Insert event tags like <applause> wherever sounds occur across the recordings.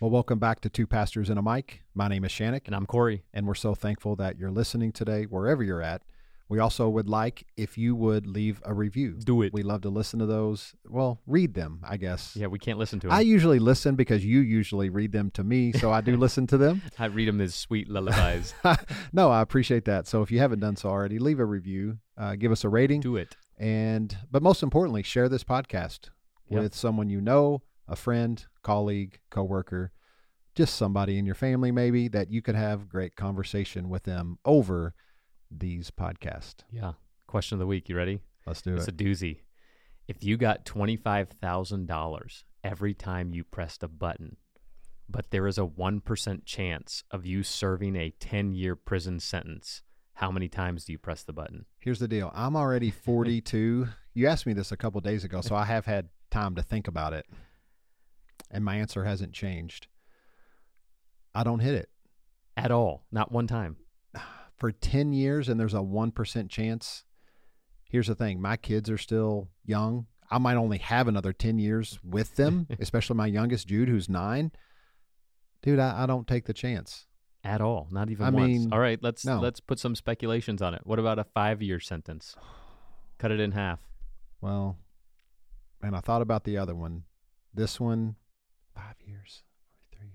Well, welcome back to Two Pastors and a Mic. My name is Shannick, And I'm Corey. and we're so thankful that you're listening today, wherever you're at. We also would like if you would leave a review. Do it. We love to listen to those. Well, read them, I guess. Yeah, we can't listen to them. I usually listen because you usually read them to me, so I do <laughs> listen to them. I read them as sweet lullabies. <laughs> no, I appreciate that. So if you haven't done so already, leave a review, uh, give us a rating, Do it. and but most importantly, share this podcast Yep. with someone you know, a friend, colleague, coworker, just somebody in your family maybe that you could have great conversation with them over these podcasts. Yeah. Question of the week. You ready? Let's do it's it. It's a doozy. If you got $25,000 every time you pressed a button, but there is a 1% chance of you serving a 10 year prison sentence, how many times do you press the button? Here's the deal. I'm already <laughs> 42. you asked me this a couple days ago, so I have had time to think about it. And my answer hasn't changed. I don't hit it. At all. Not one time. <sighs> for 10 years and there's a 1% chance. Here's the thing my kids are still young. I might only have another 10 years with them, <laughs> especially my youngest, Jude, who's nine. Dude, I, I don't take the chance. At all. Not even I once. mean, all right, let's no. let's put some speculations on it. What about a five year sentence? Cut it in half. Well, and I thought about the other one. This one, five years, 43,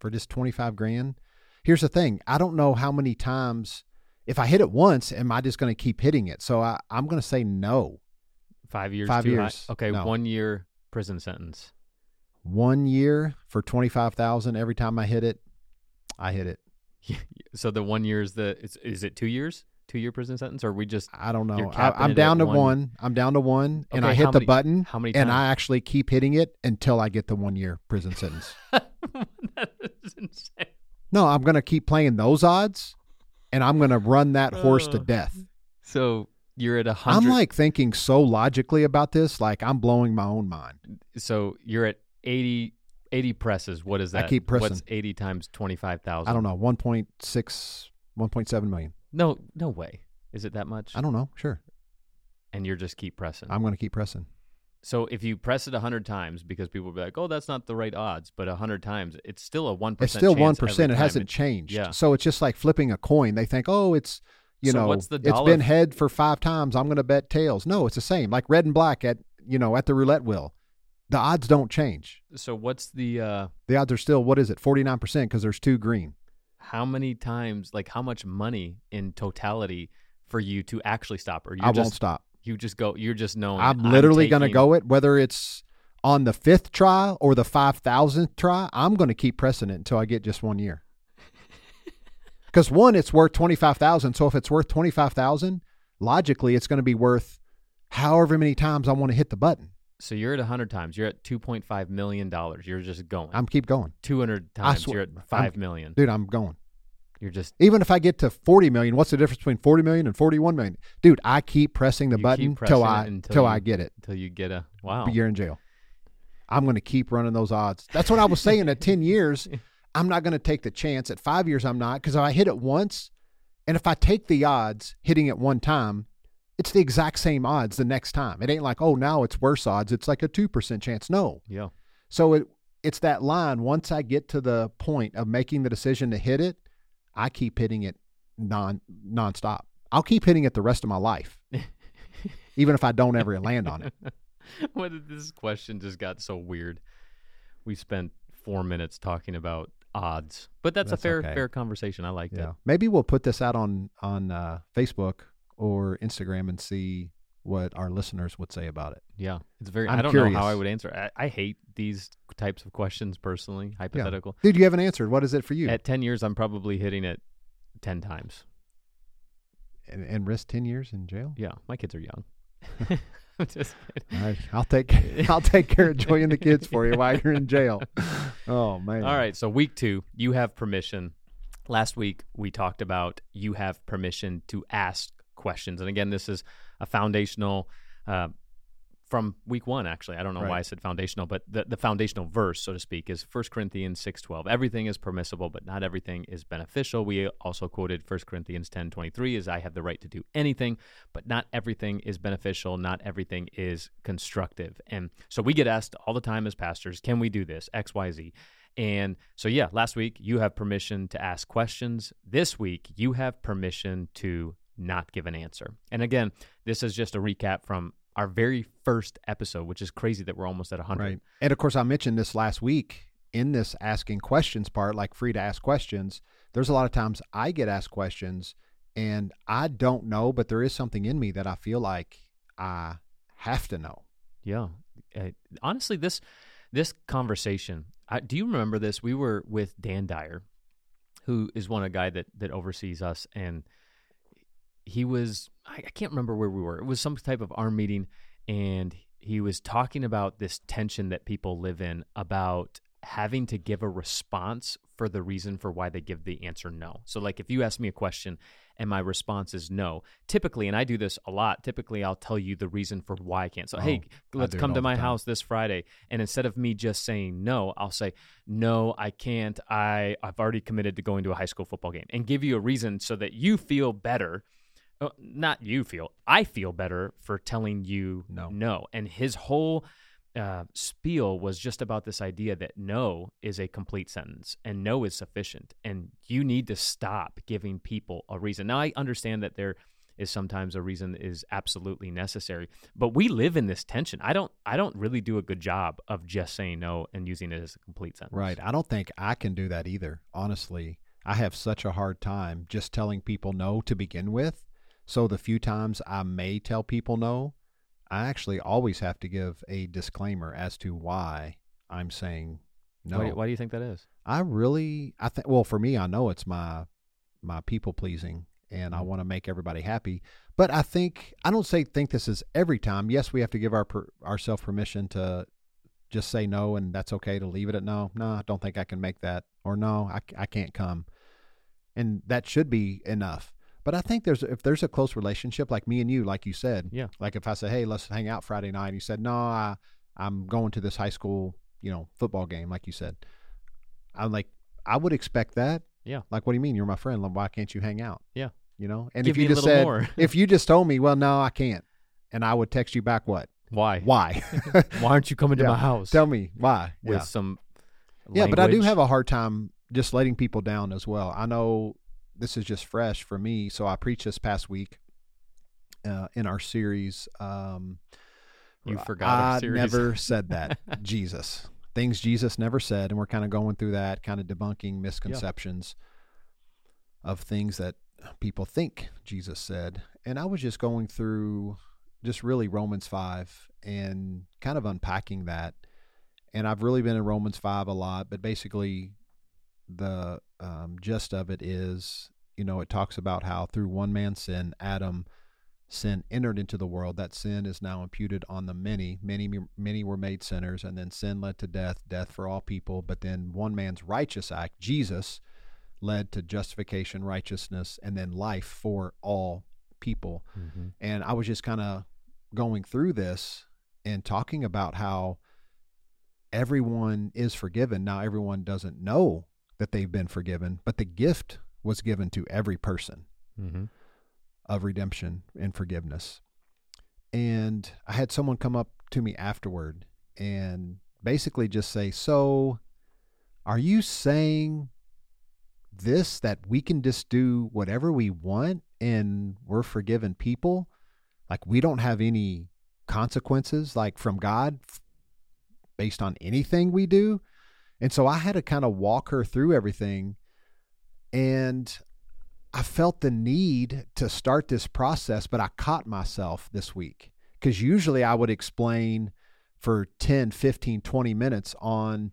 for just 25 grand. Here's the thing I don't know how many times, if I hit it once, am I just going to keep hitting it? So I, I'm going to say no. Five years. Five years. High? Okay, No. one year prison sentence. One year for 25,000 every time I hit it, I hit it. <laughs> so the one year is the is, is it two years? Two year prison sentence, or we just I don't know. I, i'm down to one. one. I'm down to one, and Okay, I hit the button, how many and? I actually keep hitting it until I get the one year prison sentence. <laughs> that is insane. no, I'm gonna keep playing those odds, and I'm gonna run that horse to death. So you're at a hundred. I'm like thinking so logically about this, like I'm blowing my own mind. so you're at 80, 80 presses. What is that? I keep pressing. What's eighty times twenty five thousand? I don't know, 1.6, 1.7 million. No, no way. Is it that much? I don't know. Sure, And you're just keep pressing. I'm gonna keep pressing. so if you press it a hundred times, because people will be like, "Oh, that's not the right odds," but a hundred times, it's still a one percent. It's still one percent. It hasn't changed. yeah. So it's just like flipping a coin. They think, oh, it's you So know, what's the it's been head for five times. I'm going to bet tails. No, it's the same. Like red and black at you know at the roulette wheel. The odds don't change. So what's the uh The odds are still what is it? Forty nine percent because there's two green. How many times like how much money in totality for you to actually stop or you I just won't stop. you just go you're just knowing I'm literally going to go it whether it's on the fifth try or the five thousandth try. I'm going to keep pressing it until I get just one year. <laughs> Because one, it's worth twenty five thousand. So if it's worth twenty five thousand, logically, it's going to be worth however many times I want to hit the button. So you're at 100 times you're at 2.5 million dollars you're just going I'm keep going, 200 times swear- you're at I'm- five million. dude. I'm going. you're just Even if I get to forty million, what's the difference between forty million and forty one million? Dude, I keep pressing the button pressing till I until till you- I get it. until you get a wow You're in jail. I'm going to keep running those odds. That's what I was saying. At ten years, <laughs> I'm not going to take the chance. At five years, I'm not because if I hit it once, and if I take the odds hitting it one time, it's the exact same odds the next time. It ain't like oh now it's worse odds. It's like a two percent chance. No, yeah so it it's that line. Once I get to the point of making the decision to hit it, I keep hitting it non nonstop. I'll keep hitting it the rest of my life, <laughs> even if I don't ever land on it. <laughs> what did this question just got so weird we spent four minutes talking about odds but that's, That's a fair okay. fair conversation i liked Yeah, it maybe we'll put this out on on uh, Facebook or Instagram and see what our listeners would say about it. Yeah, it's very. I'm I don't know how I would answer. I, I hate these types of questions personally, hypothetical. Dude, you haven't answered. What is it for you? At ten years, I'm probably hitting it ten times. and, and risk ten years in jail? Yeah, my kids are young. <laughs> <laughs> I'm just kidding. All right, I'll take <laughs> I'll take care of Joy and the kids for you while you're in jail. Oh man! All right, so week two, you have permission. Last week we talked about you have permission to ask questions, and again, this is a foundational uh, from week one. Actually, I don't know why I said foundational, but the, the foundational verse, so to speak, is 1 Corinthians six twelve. Everything is permissible, but not everything is beneficial. We also quoted 1 Corinthians ten twenty three, "Is I have the right to do anything, but not everything is beneficial. Not everything is constructive." And so we get asked all the time as pastors, "Can we do this X, Y, Z? And so, yeah, last week you have permission to ask questions. This week you have permission to not give an answer. And again, this is just a recap from our very first episode, which is crazy that we're almost at 100. Right. And of course, I mentioned this last week in this asking questions part, like free to ask questions. There's a lot of times I get asked questions and I don't know, but there is something in me that I feel like I have to know. Yeah. Uh, honestly, this this conversation. I, do you remember this? We were with Dan Dyer, who is one a guy that that oversees us, and he was I, I can't remember where we were. It was some type of arm meeting, and he was talking about this tension that people live in about having to give a response for the reason for why they give the answer no. So, like if you ask me a question and my response is no, typically, and I do this a lot, typically I'll tell you the reason for why I can't. So, Oh, hey, let's come to my house this Friday. And instead of me just saying no, I'll say, no, I can't. I, I've already committed to going to a high school football game and give you a reason so that you feel better. Uh, not you feel, I feel better for telling you No. no. And his whole uh, spiel was just about this idea that no is a complete sentence and no is sufficient. And you need to stop giving people a reason. Now, I understand that there is sometimes a reason is absolutely necessary, but we live in this tension. I don't, I don't really do a good job of just saying no and using it as a complete sentence. Right. I don't think I can do that either. Honestly, I have such a hard time just telling people no to begin with. So the few times I may tell people no, I actually always have to give a disclaimer as to why I'm saying no. Why, why do you think that is? I really, I think, well, for me, I know it's my my people pleasing, and I Mhm. want to make everybody happy. But I think I don't say think this is every time. Yes, we have to give our per, ourselves permission to just say no, and that's okay to leave it at no. No, I don't think I can make that, or no, I, I can't come, and that should be enough. But I think there's if there's a close relationship like me and you, like you said, Yeah. Like if I say, hey, let's hang out Friday night, and you said, no, I I'm going to this high school, you know, football game, like you said. I'm like, I would expect that. Yeah. Like, what do you mean? You're my friend. Why can't you hang out? Yeah. You know. And Give if you just said, more. if you just told me, well, no, I can't, and I would text you back, what? Why? Why? <laughs> Why aren't you coming to my house? Tell me why. with yeah. some. Yeah, but I do have a hard time just letting people down as well. I know this is just fresh for me, so I preached this past week uh, in our series. Um, You forgot I series. never <laughs> said that. Jesus, things Jesus never said, and we're kind of going through that, kind of debunking misconceptions of things that people think Jesus said. And I was just going through just really Romans five and kind of unpacking that. And I've really been in Romans five a lot, but basically, the um, gist of it is, you know, it talks about how through one man's sin, Adam sin entered into the world. That sin is now imputed on the many. Many many were made sinners and then sin led to death death for all people. But then one man's righteous act jesus led to justification righteousness and then life for all people. Mhm. and i was just kind of going through this and talking about how everyone is forgiven. Now everyone doesn't know that they've been forgiven but the gift was given to every person Mhm. of redemption and forgiveness. And I had someone come up to me afterward and basically just say, So, are you saying this that we can just do whatever we want and we're forgiven people? Like, we don't have any consequences, like from God based on anything we do? And so I had to kind of walk her through everything. And I felt the need to start this process, but I caught myself this week because usually I would explain for 10, 15, 20 minutes on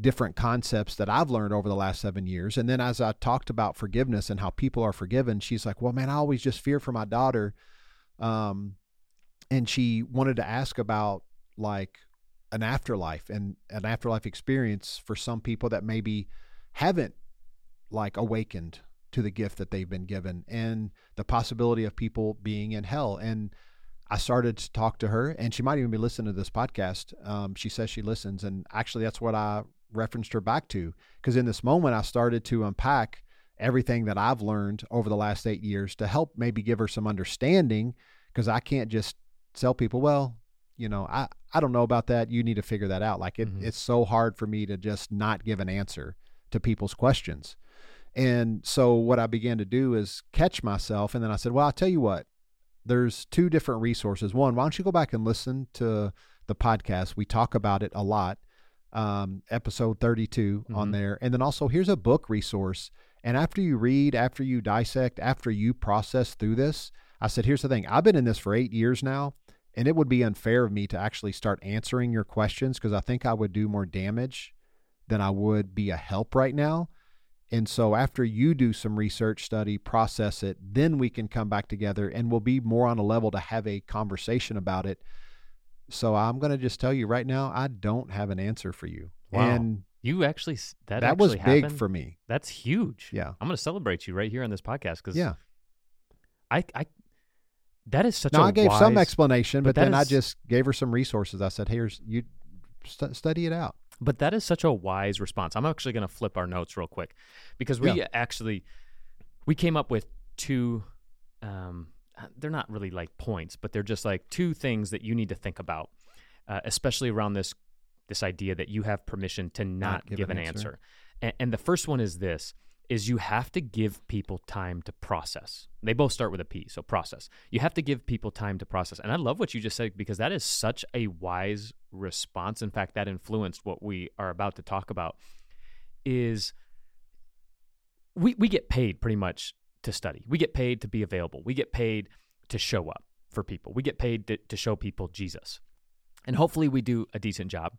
different concepts that I've learned over the last seven years. And then as I talked about forgiveness and how people are forgiven, she's like, well, man, I always just fear for my daughter. Um, and she wanted to ask about like an afterlife and an afterlife experience for some people that maybe haven't like awakened to the gift that they've been given and the possibility of people being in hell. And I started to talk to her, and she might even be listening to this podcast. Um, she says she listens, and actually, that's what I referenced her back to. Because in this moment, I started to unpack everything that I've learned over the last eight years to help maybe give her some understanding. Because I can't just tell people, well, you know, I I don't know about that. You need to figure that out. Like it, Mhm. it's so hard for me to just not give an answer to people's questions. And so what I began to do is catch myself, and then I said, well, I'll tell you what. There's two different resources. One, why don't you go back and listen to the podcast? We talk about it a lot. Um, episode 32 on Mhm. there, and then also here's a book resource. And after you read, after you dissect, after you process through this, I said, here's the thing. I've been in this for eight years now, and it would be unfair of me to actually start answering your questions because I think I would do more damage than I would be a help right now. And so after you do some research study, process it, then we can come back together and we'll be more on a level to have a conversation about it. So I'm going to just tell you right now, I don't have an answer for you. Wow. And You actually that that, was actually big for me. That's huge. Yeah. I'm going to celebrate you right here on this podcast because Yeah. I I that is such Now a I gave some explanation, but but, then I just gave her some resources. I said, "Here's you stu- study it out." But that is such a wise response. I'm actually going to flip our notes real quick because we Yeah. actually we came up with two um they're not really like points, but they're just like two things that you need to think about, uh, especially around this this idea that you have permission to not, give, an answer. And, and the first one is this is you have to give people time to process. They both start with a P, so process. You have to give people time to process. And I love what you just said because that is such a wise response. In fact, that influenced what we are about to talk about is we we get paid pretty much to study. We get paid to be available. We get paid to show up for people. We get paid to, to show people Jesus. And hopefully we do a decent job.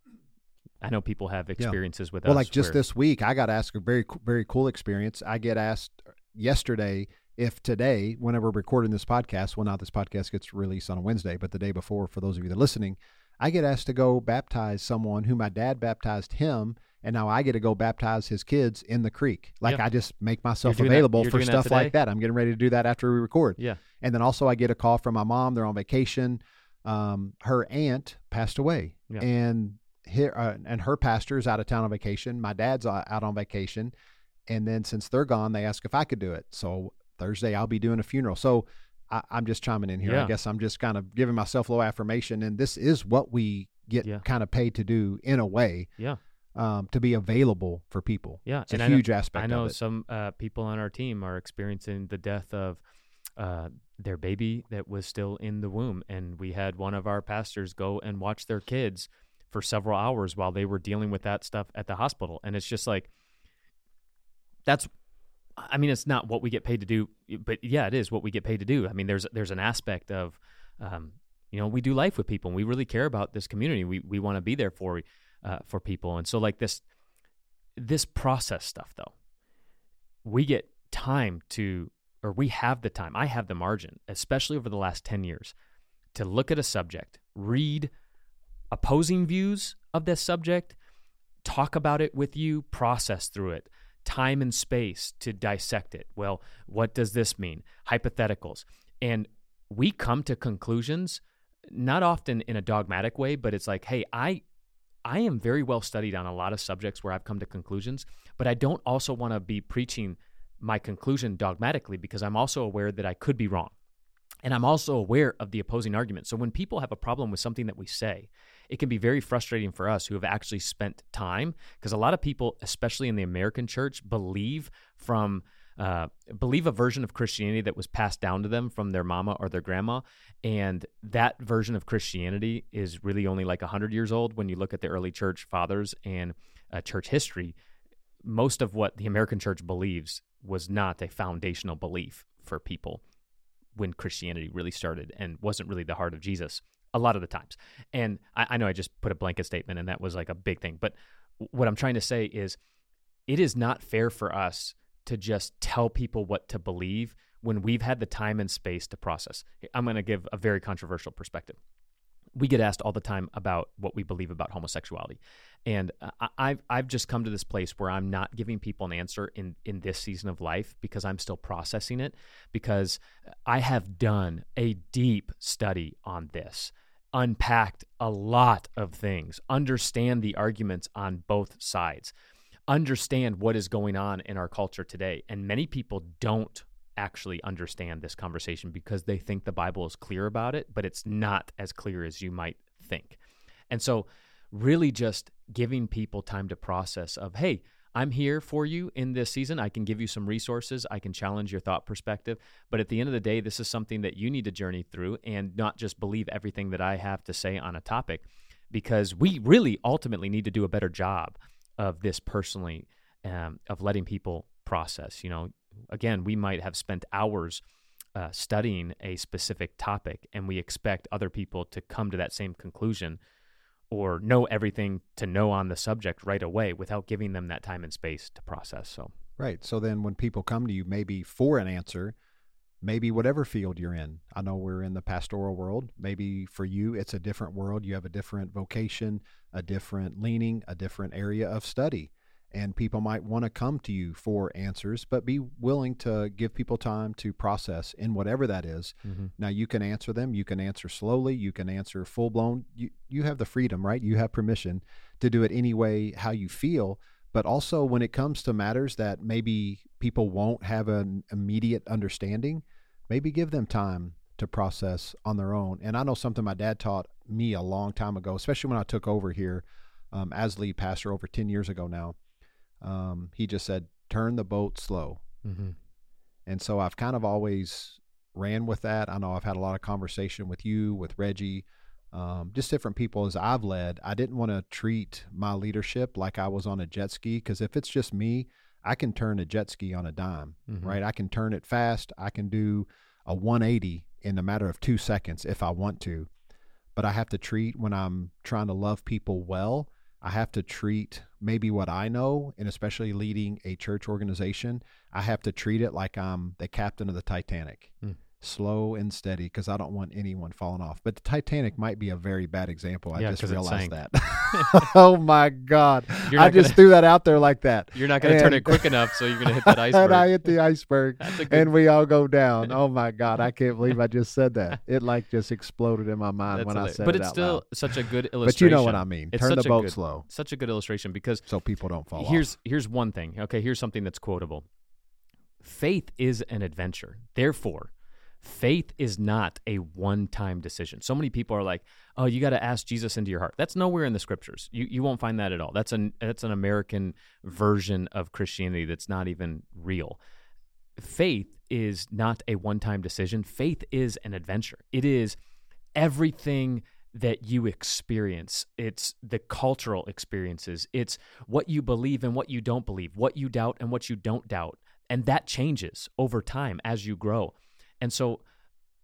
I know people have experiences with Well, us. like just where- this week, I got asked a very very cool experience. I get asked yesterday if today, whenever we're recording this podcast, well, now this podcast gets released on a Wednesday, but the day before, for those of you that are listening, I get asked to go baptize someone who my dad baptized him, and now I get to go baptize his kids in the creek. Like Yeah. I just make myself available for stuff like that. I'm getting ready to do that after we record. Yeah. And then also, I get a call from my mom. They're on vacation. Um, her aunt passed away, Yeah. and here uh, and her pastor is out of town on vacation. My dad's out on vacation, and then since they're gone, they ask if I could do it. So Thursday, I'll be doing a funeral. So I, I'm just chiming in here. Yeah. I guess I'm just kind of giving myself a little affirmation, and this is what we get Yeah. kind of paid to do in a way. Yeah. Um, to be available for people. Yeah, It's and a I know- huge aspect I know some uh, people on our team are experiencing the death of uh, their baby that was still in the womb, and we had one of our pastors go and watch their kids for several hours while they were dealing with that stuff at the hospital, and it's just like that's. I mean, it's not what we get paid to do, but yeah, it is what we get paid to do. I mean, there's there's an aspect of, um, you know, we do life with people, and we really care about this community. We we want to be there for uh, for people, and so like this this process stuff though we get time to or we have the time i have the margin especially over the last 10 years to look at a subject read opposing views of this subject talk about it with you process through it. Time and space to dissect it. Well what does this mean? Hypotheticals. And we come to conclusions not often in a dogmatic way but it's like hey i I am very well studied on a lot of subjects where I've come to conclusions, but I don't also want to be preaching my conclusion dogmatically because I'm also aware that I could be wrong. And I'm also aware of the opposing argument. So when people have a problem with something that we say, it can be very frustrating for us who have actually spent time because a lot of people, especially in the American church, believe from uh, believe a version of Christianity that was passed down to them from their mama or their grandma, and that version of Christianity is really only like hundred years old. When you look at the early church fathers and uh, church history, most of what the American church believes was not a foundational belief for people when Christianity really started and wasn't really the heart of Jesus a lot of the times. And I, I know I just put a blanket statement and that was like a big thing, but what I'm trying to say is it is not fair for us to just tell people what to believe when we've had the time and space to process. I'm going to give a very controversial perspective. We get asked all the time about what we believe about homosexuality, and uh, I- I've I've just come to this place where I'm not giving people an answer in in this season of life because I'm still processing it because I have done a deep study on this, unpacked a lot of things, understand the arguments on both sides understand what is going on in our culture today. And many people don't actually understand this conversation because they think the Bible is clear about it, but it's not as clear as you might think. And so, really, just giving people time to process of, hey, I'm here for you in this season. I can give you some resources. I can challenge your thought perspective. But at the end of the day, this is something that you need to journey through and not just believe everything that I have to say on a topic because we really ultimately need to do a better job of this personally, um, of letting people process. You know, again, we might have spent hours uh, studying a specific topic and we expect other people to come to that same conclusion or know everything to know on the subject right away without giving them that time and space to process. So, right. So then when people come to you, maybe for an answer, maybe whatever field you're in. I know we're in the pastoral world. Maybe for you, it's a different world. You have a different vocation, a different leaning, a different area of study and people might want to come to you for answers, but be willing to give people time to process in whatever that is. Mm-hmm. Now you can answer them, you can answer slowly, you can answer full blown. You you have the freedom, right? You have permission to do it any way how you feel. But also when it comes to matters that maybe people won't have an immediate understanding, maybe give them time to process on their own. And I know something my dad taught me a long time ago, especially when I took over here um, as lead pastor over 10 years ago now um, he just said, turn the boat slow. Mm-hmm. And so I've kind of always ran with that. I know I've had a lot of conversation with you, with Reggie, um, just different people as I've led. I didn't want to treat my leadership like I was on a jet ski because if it's just me, I can turn a jet ski on a dime, mm-hmm. right? I can turn it fast. I can do a 180 in a matter of two seconds if I want to. But I have to treat when I'm trying to love people well, I have to treat maybe what I know, and especially leading a church organization, I have to treat it like I'm the captain of the Titanic. Mm slow and steady because I don't want anyone falling off. But the Titanic might be a very bad example. I yeah, just realized that. <laughs> <laughs> oh my God. I just gonna, threw that out there like that. <laughs> You're not going to turn it quick enough, so you're going to hit that iceberg. and I hit the iceberg good... and we all go down. Oh my God. I can't believe I just said that. It like just exploded in my mind That's when hilarious. I said but it. But it's still loud. such a good illustration. But you know what I mean. It's turn the boat good, slow. Such a good illustration because so people don't fall here's, off. Here's one thing. Okay, here's something that's quotable. Faith is an adventure. Therefore, Faith is not a one time decision. So many people are like, oh, you got to ask Jesus into your heart. That's nowhere in the scriptures. You, you won't find that at all. That's an, that's an American version of Christianity that's not even real. Faith is not a one time decision. Faith is an adventure. It is everything that you experience. It's the cultural experiences. It's what you believe and what you don't believe, what you doubt and what you don't doubt. And that changes over time as you grow. And so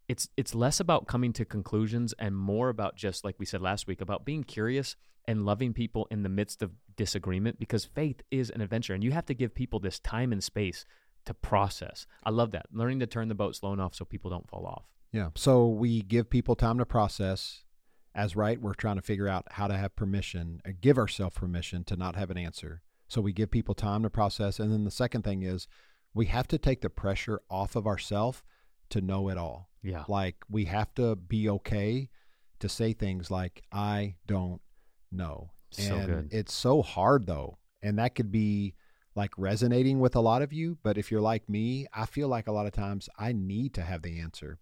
it's it's less about coming to conclusions and more about just like we said last week about being curious and loving people in the midst of disagreement because faith is an adventure and you have to give people this time and space to process. I love that. Learning to turn the boat slow enough so people don't fall off. Yeah. So we give people time to process. As right, we're trying to figure out how to have permission, uh, give ourselves permission to not have an answer. So we give people time to process. And then the second thing is we have to take the pressure off of ourselves to know it all. Yeah. Like we have to be okay to say things like I don't know. So and good. it's so hard though. And that could be like resonating with a lot of you, but if you're like me, I feel like a lot of times I need to have the answer.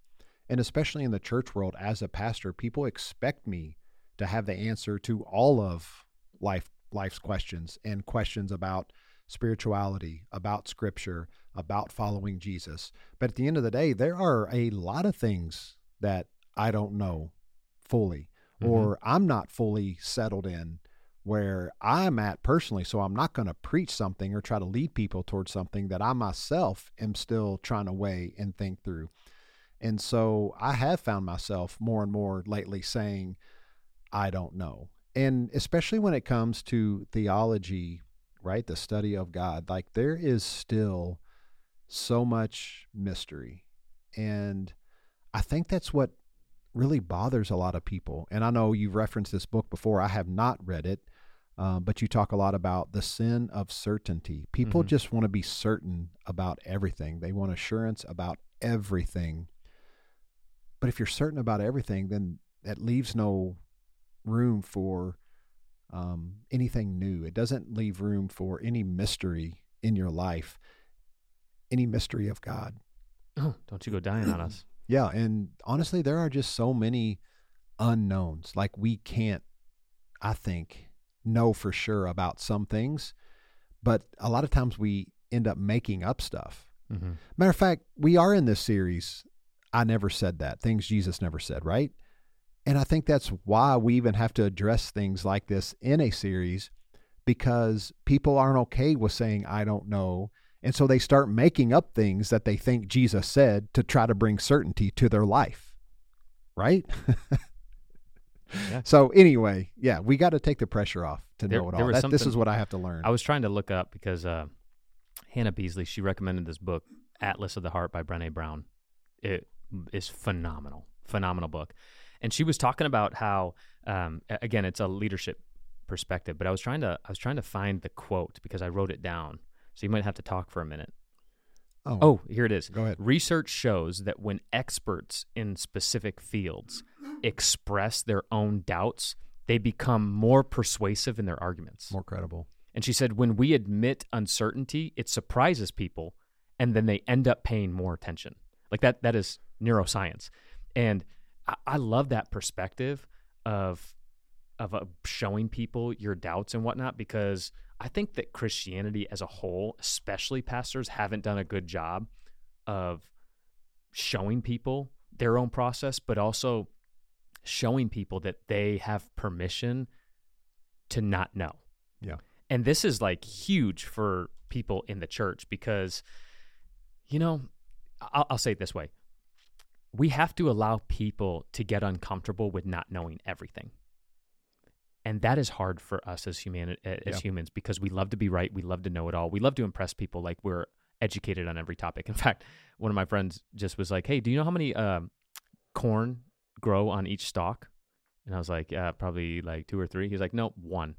And especially in the church world as a pastor, people expect me to have the answer to all of life life's questions and questions about spirituality, about scripture, about following Jesus. But at the end of the day, there are a lot of things that I don't know fully mm-hmm. or I'm not fully settled in where I'm at personally. So I'm not going to preach something or try to lead people towards something that I myself am still trying to weigh and think through. And so I have found myself more and more lately saying, I don't know. And especially when it comes to theology right? The study of God. Like there is still so much mystery. And I think that's what really bothers a lot of people. And I know you've referenced this book before. I have not read it, um, but you talk a lot about the sin of certainty. People mm-hmm. just want to be certain about everything, they want assurance about everything. But if you're certain about everything, then that leaves no room for um, anything new. It doesn't leave room for any mystery in your life, any mystery of God. Oh, don't you go dying on us. <clears throat> Yeah. And honestly, there are just so many unknowns. Like we can't, I think, know for sure about some things, but a lot of times we end up making up stuff. Mm-hmm. Matter of fact, we are in this series. I never said that. Things Jesus never said, right? And I think that's why we even have to address things like this in a series because people aren't okay with saying, I don't know. And so they start making up things that they think Jesus said to try to bring certainty to their life, right? Yeah. <laughs> So, anyway, yeah, we got to take the pressure off to There- know it all. That, this is what I have to learn. I was trying to look up because uh, Hannah Beasley she recommended this book Atlas of the Heart by Brené Brown. It is phenomenal, phenomenal book, and she was talking about how um, again it's a leadership perspective. But I was trying to I was trying to find the quote because I wrote it down. So you might have to talk for a minute. oh, Oh, here it is. go ahead. Research shows that when experts in specific fields express their own doubts, they become more persuasive in their arguments. More credible. And she said, when we admit uncertainty, it surprises people, and then they end up paying more attention. Like that, that is neuroscience. And I, I love that perspective of of uh, showing people your doubts and whatnot because I think that Christianity as a whole, especially pastors, haven't done a good job of showing people their own process, but also showing people that they have permission to not know. Yeah. And this is like huge for people in the church because, you know, I'll, I'll say it this way we have to allow people to get uncomfortable with not knowing everything. And that is hard for us as human as Yeah. humans because we love to be right, we love to know it all. We love to impress people like we're educated on every topic. In fact, one of my friends just was like, "Hey, do you know how many um, corn grow on each stalk?" And I was like, "Yeah, probably like two or three. He's like, "No, one."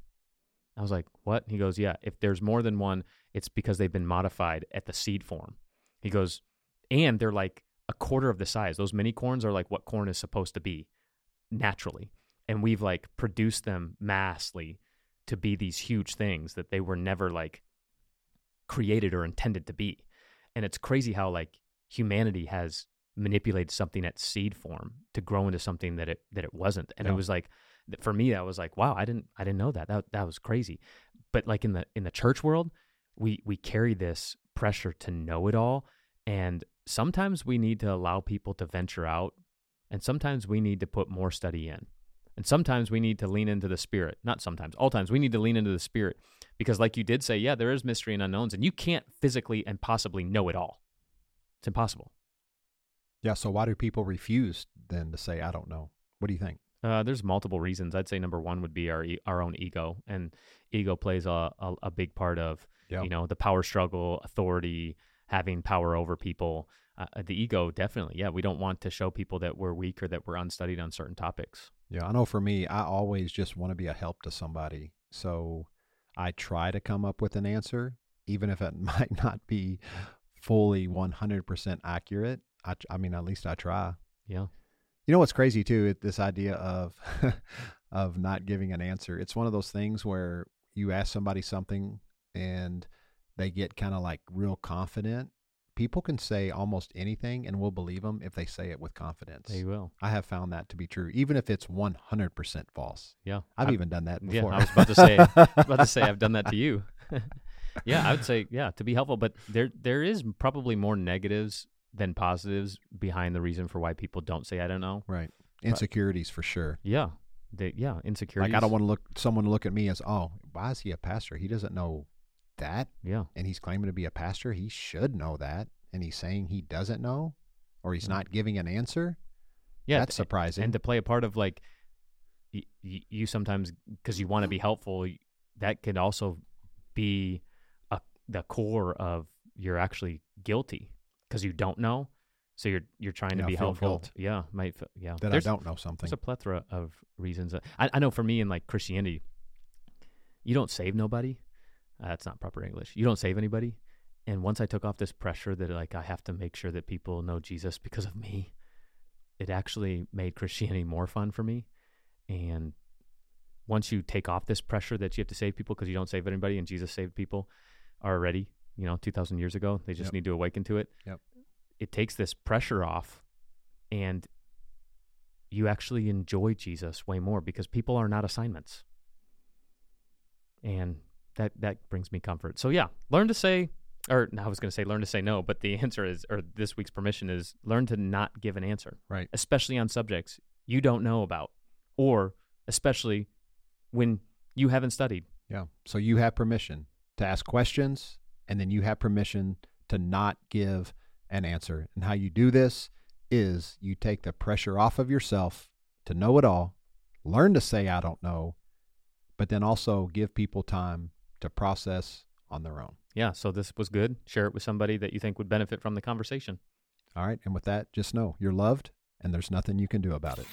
I was like, "What?" He goes, "Yeah, if there's more than one, it's because they've been modified at the seed form." He goes, "And they're like a quarter of the size. Those mini corns are like what corn is supposed to be naturally, and we've like produced them massively to be these huge things that they were never like created or intended to be. And it's crazy how like humanity has manipulated something at seed form to grow into something that it that it wasn't. And Yeah. it was like for me, that was like, wow, I didn't I didn't know that. That that was crazy. But like in the in the church world, we we carry this pressure to know it all, and sometimes we need to allow people to venture out, and sometimes we need to put more study in. And sometimes we need to lean into the spirit. Not sometimes, all times we need to lean into the spirit because, like you did say, yeah, there is mystery and unknowns, and you can't physically and possibly know it all. It's impossible. Yeah. So why do people refuse then to say, I don't know? What do you think? Uh, there's multiple reasons. I'd say number one would be our e- our own ego, and ego plays a a, a big part of Yeah. you know the power struggle, authority, having power over people. Uh, the ego, definitely, yeah. We don't want to show people that we're weak or that we're unstudied on certain topics. Yeah, I know for me, I always just want to be a help to somebody. So I try to come up with an answer, even if it <laughs> might not be fully 100% accurate. I, I mean, at least I try. Yeah, You know what's crazy too? This idea of <laughs> of not giving an answer. It's one of those things where you ask somebody something and they get kind of like real confident. People can say almost anything, and we'll believe them if they say it with confidence. they will. I have found that to be true, even if it's 100% false. Yeah, I've I'm- even done that Yeah, before. I was about to say- <laughs> about to say I've done that to you. <laughs> yeah, I would say yeah to be helpful, but there there is probably more negatives than positives behind the reason for why people don't say I don't know. right. Insecurities for sure. Yeah, they, yeah, insecurities. Like I don't want to look someone to look at me as, oh, why is he a pastor? He doesn't know that, Yeah, and he's claiming to be a pastor. He should know that, and he's saying he doesn't know, or he's Mhm. not giving an answer. yeah, That's surprising. and to play a part of like you sometimes because you want to be helpful that can also be a, the core of you're actually guilty because you don't know so you're you're trying Yeah, to be helpful guilt. yeah might fe- yeah that There's- I don't know something. there's a plethora of reasons that- I, I know for me in like christianity you don't save nobody uh, Uh, that's not proper english you don't save anybody and once i took off this pressure that like i have to make sure that people know jesus because of me it actually made christianity more fun for me and once you take off this pressure that you have to save people because you don't save anybody and jesus saved people already you know 2000 years ago they just Yep. need to awaken to it Yep. it takes this pressure off and you actually enjoy Jesus way more because people are not assignments. And that that brings me comfort. So yeah, learn to say or I was going to say learn to say no, but the <laughs> answer is or this week's permission is learn to not give an answer. Right. Especially on subjects you don't know about or especially when you haven't studied. Yeah. So you have permission to ask questions and then you have permission to not give an answer. And how you do this is you take the pressure off of yourself to know it all, learn to say, I don't know, but then also give people time to process on their own. Yeah. So this was good. Share it with somebody that you think would benefit from the conversation. All right. And with that, just know you're loved and there's nothing you can do about it.